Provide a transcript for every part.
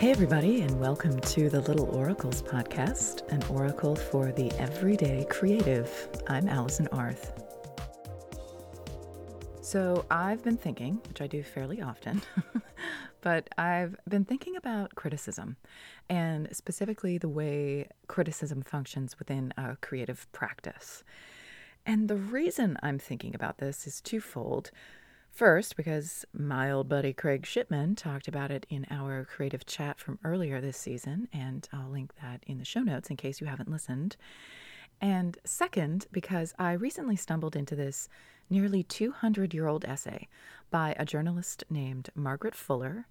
Hey, everybody, and welcome to the Little Oracles podcast, an oracle for the everyday creative. I'm Allison Arth. So, I've been thinking, which I do fairly often, but I've been thinking about criticism and specifically the way criticism functions within a creative practice. And the reason I'm thinking about this is twofold. First, because my old buddy Craig Shipman talked about it in our creative chat from earlier this season, and I'll link that in the show notes in case you haven't listened. And second, because I recently stumbled into this nearly 200 year old essay by a journalist named Margaret Fuller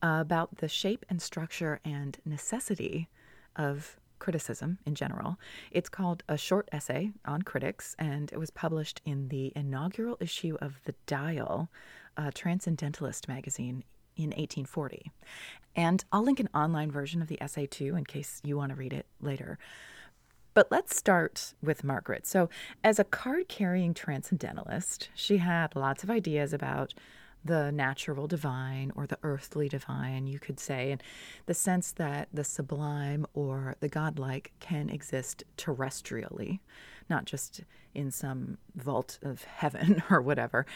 about the shape and structure and necessity of criticism in general. It's called A Short Essay on Critics, and it was published in the inaugural issue of The Dial, a transcendentalist magazine in 1840. And I'll link an online version of the essay too in case you want to read it later. But let's start with Margaret. So, as a card carrying transcendentalist, she had lots of ideas about the natural divine or the earthly divine, you could say, and the sense that the sublime or the godlike can exist terrestrially, not just in some vault of heaven or whatever.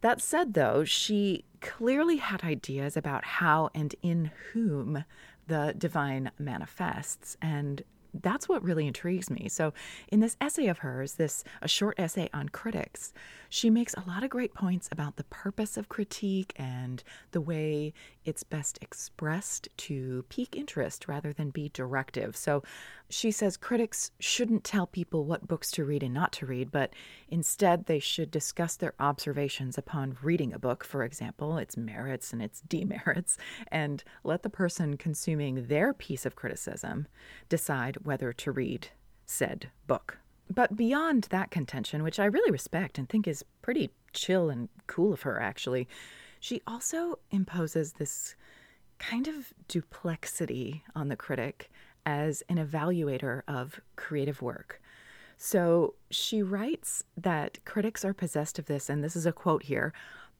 That said, though, she clearly had ideas about how and in whom the divine manifests, and that's what really intrigues me. So, in this essay of hers, this a short essay on critics, she makes a lot of great points about the purpose of critique and the way it's best expressed to pique interest rather than be directive. So, she says critics shouldn't tell people what books to read and not to read, but instead they should discuss their observations upon reading a book, for example, its merits and its demerits, and let the person consuming their piece of criticism decide whether to read said book. But beyond that contention, which I really respect and think is pretty chill and cool of her, actually, she also imposes this kind of duplexity on the critic as an evaluator of creative work. So she writes that critics are possessed of this, and this is a quote here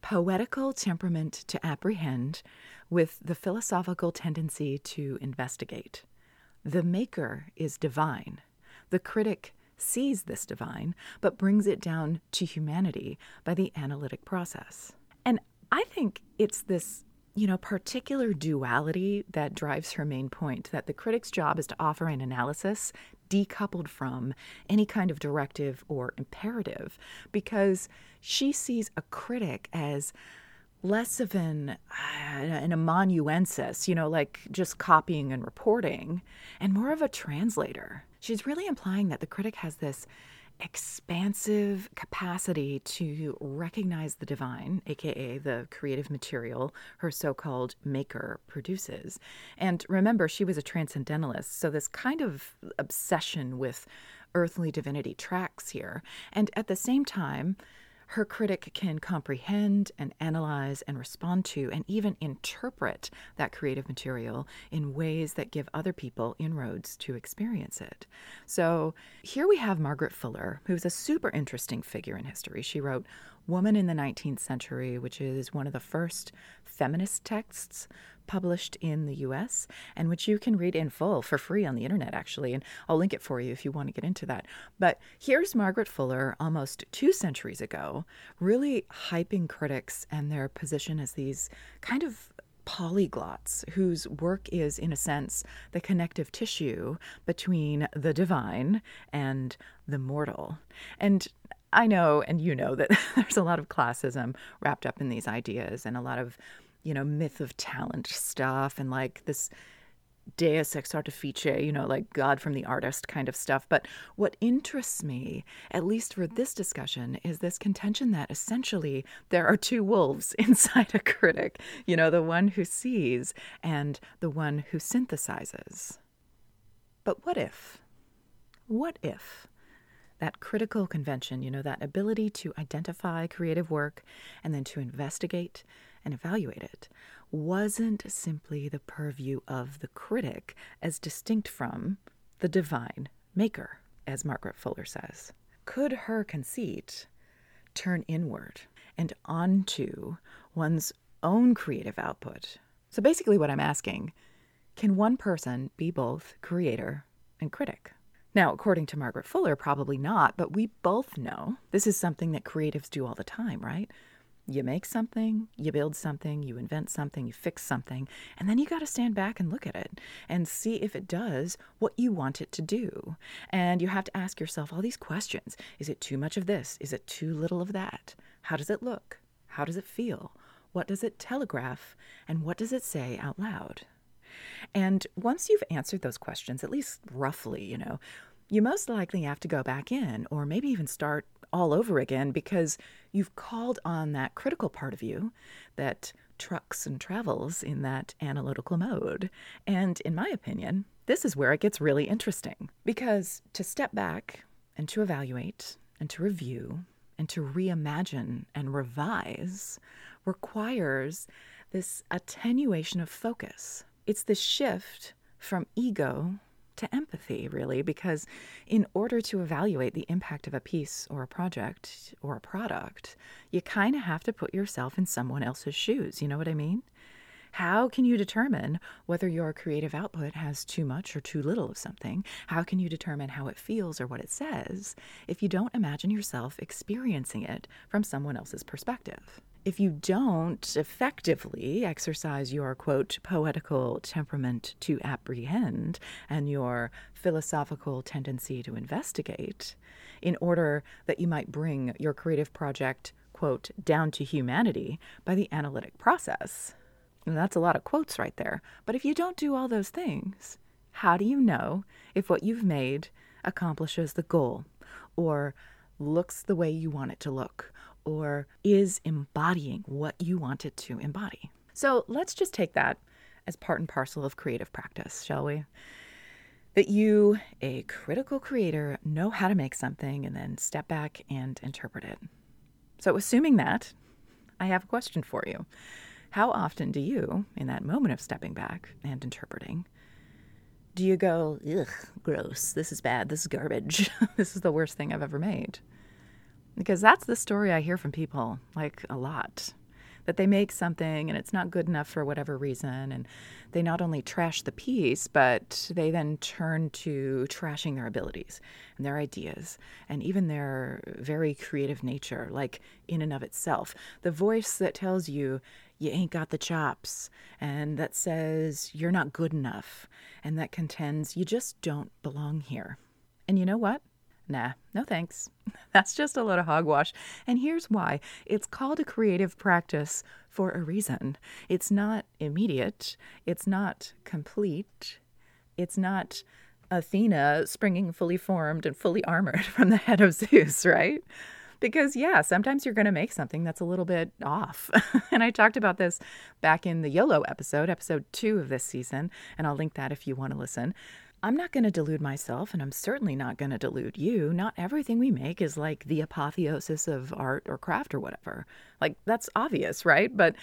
poetical temperament to apprehend with the philosophical tendency to investigate. The maker is divine. The critic sees this divine, but brings it down to humanity by the analytic process. And I think it's this you know, particular duality that drives her main point that the critic's job is to offer an analysis decoupled from any kind of directive or imperative because she sees a critic as less of an uh, an amanuensis, you know, like just copying and reporting, and more of a translator. She's really implying that the critic has this expansive capacity to recognize the divine, aka the creative material her so called maker produces. And remember, she was a transcendentalist, so this kind of obsession with earthly divinity tracks here. And at the same time, her critic can comprehend and analyze and respond to and even interpret that creative material in ways that give other people inroads to experience it. So here we have Margaret Fuller, who's a super interesting figure in history. She wrote Woman in the 19th Century, which is one of the first feminist texts published in the US and which you can read in full for free on the internet, actually. And I'll link it for you if you want to get into that. But here's Margaret Fuller almost two centuries ago, really hyping critics and their position as these kind of polyglots whose work is, in a sense, the connective tissue between the divine and the mortal. And I know, and you know, that there's a lot of classism wrapped up in these ideas and a lot of you know, myth of talent stuff and like this deus ex artifice, you know, like God from the artist kind of stuff. But what interests me, at least for this discussion, is this contention that essentially there are two wolves inside a critic, you know, the one who sees and the one who synthesizes. But what if? What if? That critical convention, you know, that ability to identify creative work and then to investigate and evaluate it wasn't simply the purview of the critic as distinct from the divine maker, as Margaret Fuller says. Could her conceit turn inward and onto one's own creative output? So basically, what I'm asking Can one person be both creator and critic? Now, according to Margaret Fuller, probably not, but we both know this is something that creatives do all the time, right? You make something, you build something, you invent something, you fix something, and then you got to stand back and look at it and see if it does what you want it to do. And you have to ask yourself all these questions Is it too much of this? Is it too little of that? How does it look? How does it feel? What does it telegraph? And what does it say out loud? And once you've answered those questions, at least roughly, you know, you most likely have to go back in or maybe even start all over again because you've called on that critical part of you that trucks and travels in that analytical mode. And in my opinion, this is where it gets really interesting because to step back and to evaluate and to review and to reimagine and revise requires this attenuation of focus. It's the shift from ego to empathy, really, because in order to evaluate the impact of a piece or a project or a product, you kind of have to put yourself in someone else's shoes. You know what I mean? How can you determine whether your creative output has too much or too little of something? How can you determine how it feels or what it says if you don't imagine yourself experiencing it from someone else's perspective? if you don't effectively exercise your quote poetical temperament to apprehend and your philosophical tendency to investigate in order that you might bring your creative project quote down to humanity by the analytic process and that's a lot of quotes right there but if you don't do all those things how do you know if what you've made accomplishes the goal or looks the way you want it to look or is embodying what you want it to embody. So let's just take that as part and parcel of creative practice, shall we? That you, a critical creator, know how to make something and then step back and interpret it. So, assuming that, I have a question for you. How often do you, in that moment of stepping back and interpreting, do you go, ugh, gross, this is bad, this is garbage, this is the worst thing I've ever made? Because that's the story I hear from people, like a lot. That they make something and it's not good enough for whatever reason. And they not only trash the piece, but they then turn to trashing their abilities and their ideas and even their very creative nature, like in and of itself. The voice that tells you, you ain't got the chops, and that says you're not good enough, and that contends you just don't belong here. And you know what? Nah, no thanks. That's just a load of hogwash. And here's why it's called a creative practice for a reason. It's not immediate, it's not complete, it's not Athena springing fully formed and fully armored from the head of Zeus, right? Because, yeah, sometimes you're going to make something that's a little bit off. and I talked about this back in the YOLO episode, episode two of this season, and I'll link that if you want to listen. I'm not going to delude myself, and I'm certainly not going to delude you. Not everything we make is like the apotheosis of art or craft or whatever. Like, that's obvious, right? But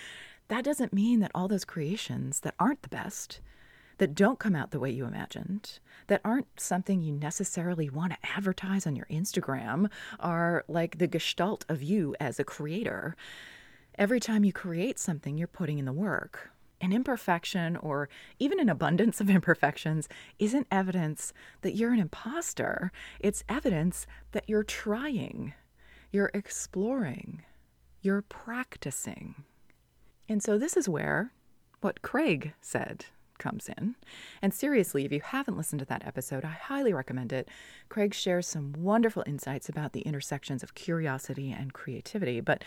that doesn't mean that all those creations that aren't the best, that don't come out the way you imagined, that aren't something you necessarily want to advertise on your Instagram, are like the gestalt of you as a creator. Every time you create something, you're putting in the work an imperfection or even an abundance of imperfections isn't evidence that you're an imposter. It's evidence that you're trying, you're exploring, you're practicing. And so this is where what Craig said comes in. And seriously, if you haven't listened to that episode, I highly recommend it. Craig shares some wonderful insights about the intersections of curiosity and creativity. But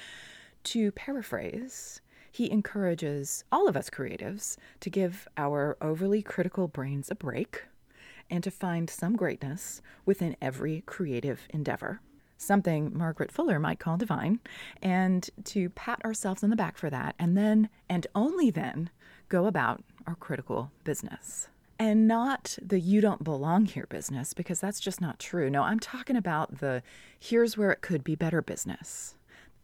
to paraphrase, he encourages all of us creatives to give our overly critical brains a break and to find some greatness within every creative endeavor. Something Margaret Fuller might call divine, and to pat ourselves on the back for that, and then, and only then, go about our critical business and not the you don't belong here business because that's just not true. No, I'm talking about the here's where it could be better business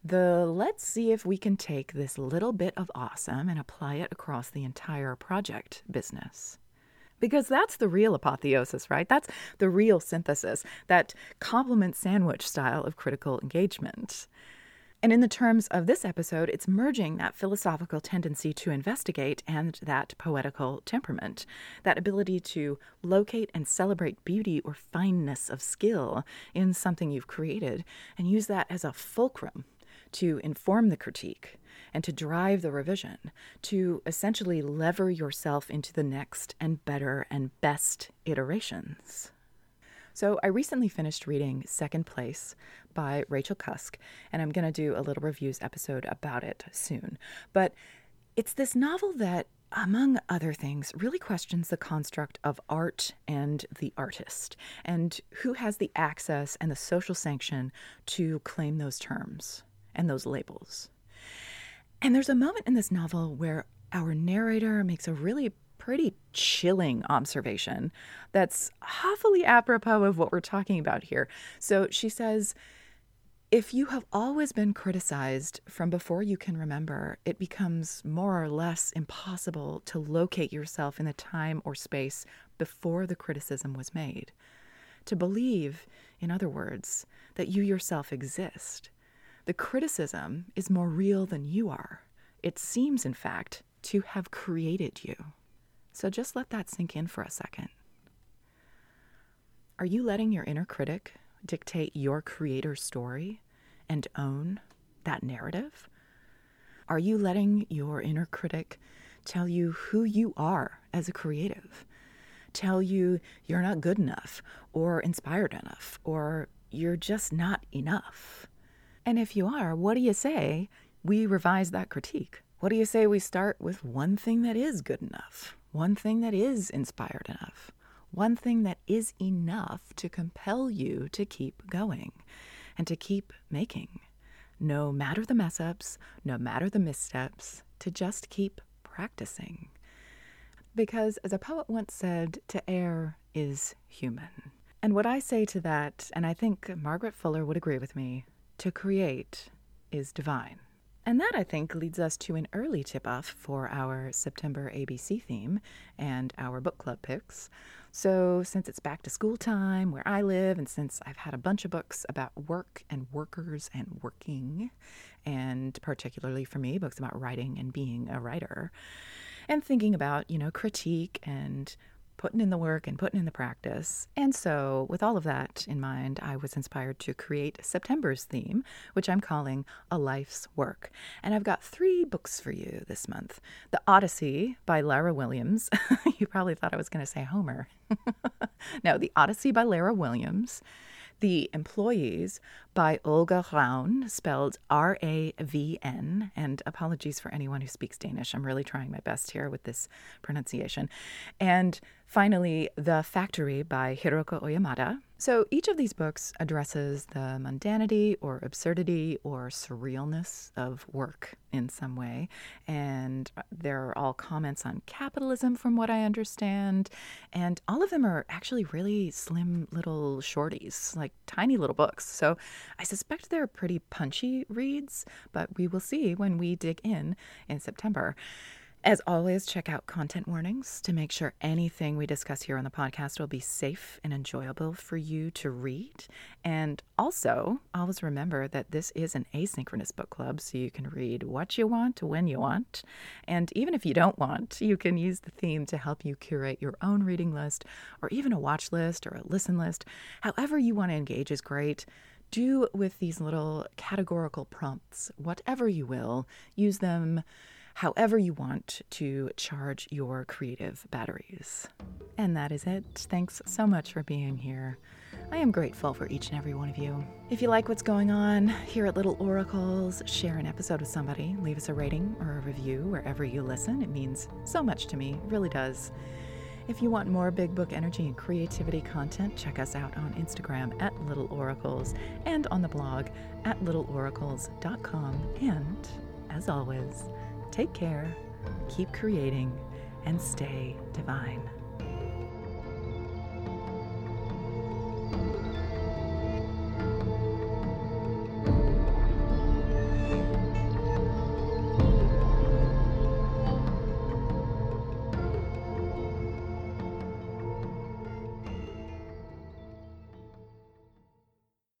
the let's see if we can take this little bit of awesome and apply it across the entire project business. Because that's the real apotheosis, right? That's the real synthesis, that compliment sandwich style of critical engagement. And in the terms of this episode, it's merging that philosophical tendency to investigate and that poetical temperament, that ability to locate and celebrate beauty or fineness of skill in something you've created, and use that as a fulcrum to inform the critique and to drive the revision, to essentially lever yourself into the next and better and best iterations. So, I recently finished reading Second Place by Rachel Cusk, and I'm going to do a little reviews episode about it soon. But it's this novel that, among other things, really questions the construct of art and the artist, and who has the access and the social sanction to claim those terms and those labels. And there's a moment in this novel where our narrator makes a really pretty chilling observation that's awfully apropos of what we're talking about here. So she says, if you have always been criticized from before you can remember, it becomes more or less impossible to locate yourself in the time or space before the criticism was made. To believe, in other words, that you yourself exist the criticism is more real than you are. It seems, in fact, to have created you. So just let that sink in for a second. Are you letting your inner critic dictate your creator's story and own that narrative? Are you letting your inner critic tell you who you are as a creative? Tell you you're not good enough or inspired enough or you're just not enough? And if you are, what do you say we revise that critique? What do you say we start with one thing that is good enough, one thing that is inspired enough, one thing that is enough to compel you to keep going and to keep making, no matter the mess ups, no matter the missteps, to just keep practicing. Because, as a poet once said, to err is human. And what I say to that, and I think Margaret Fuller would agree with me, to create is divine. And that, I think, leads us to an early tip off for our September ABC theme and our book club picks. So, since it's back to school time where I live, and since I've had a bunch of books about work and workers and working, and particularly for me, books about writing and being a writer, and thinking about, you know, critique and putting in the work and putting in the practice. And so, with all of that in mind, I was inspired to create September's theme, which I'm calling A Life's Work. And I've got three books for you this month The Odyssey by Lara Williams. you probably thought I was going to say Homer. no, The Odyssey by Lara Williams. The Employees by Olga Ravn, spelled R A V N. And apologies for anyone who speaks Danish. I'm really trying my best here with this pronunciation. And finally, The Factory by Hiroko Oyamada. So each of these books addresses the mundanity or absurdity or surrealness of work in some way. And they're all comments on capitalism, from what I understand. And all of them are actually really slim little shorties, like tiny little books. So I suspect they're pretty punchy reads, but we will see when we dig in in September. As always, check out content warnings to make sure anything we discuss here on the podcast will be safe and enjoyable for you to read. And also, always remember that this is an asynchronous book club, so you can read what you want when you want. And even if you don't want, you can use the theme to help you curate your own reading list or even a watch list or a listen list. However, you want to engage is great do with these little categorical prompts whatever you will. Use them however you want to charge your creative batteries. And that is it. Thanks so much for being here. I am grateful for each and every one of you. If you like what's going on here at Little Oracles, share an episode with somebody, leave us a rating or a review wherever you listen. It means so much to me, it really does. If you want more Big Book energy and creativity content, check us out on Instagram at Little Oracles and on the blog at littleoracles.com. And as always, take care, keep creating, and stay divine.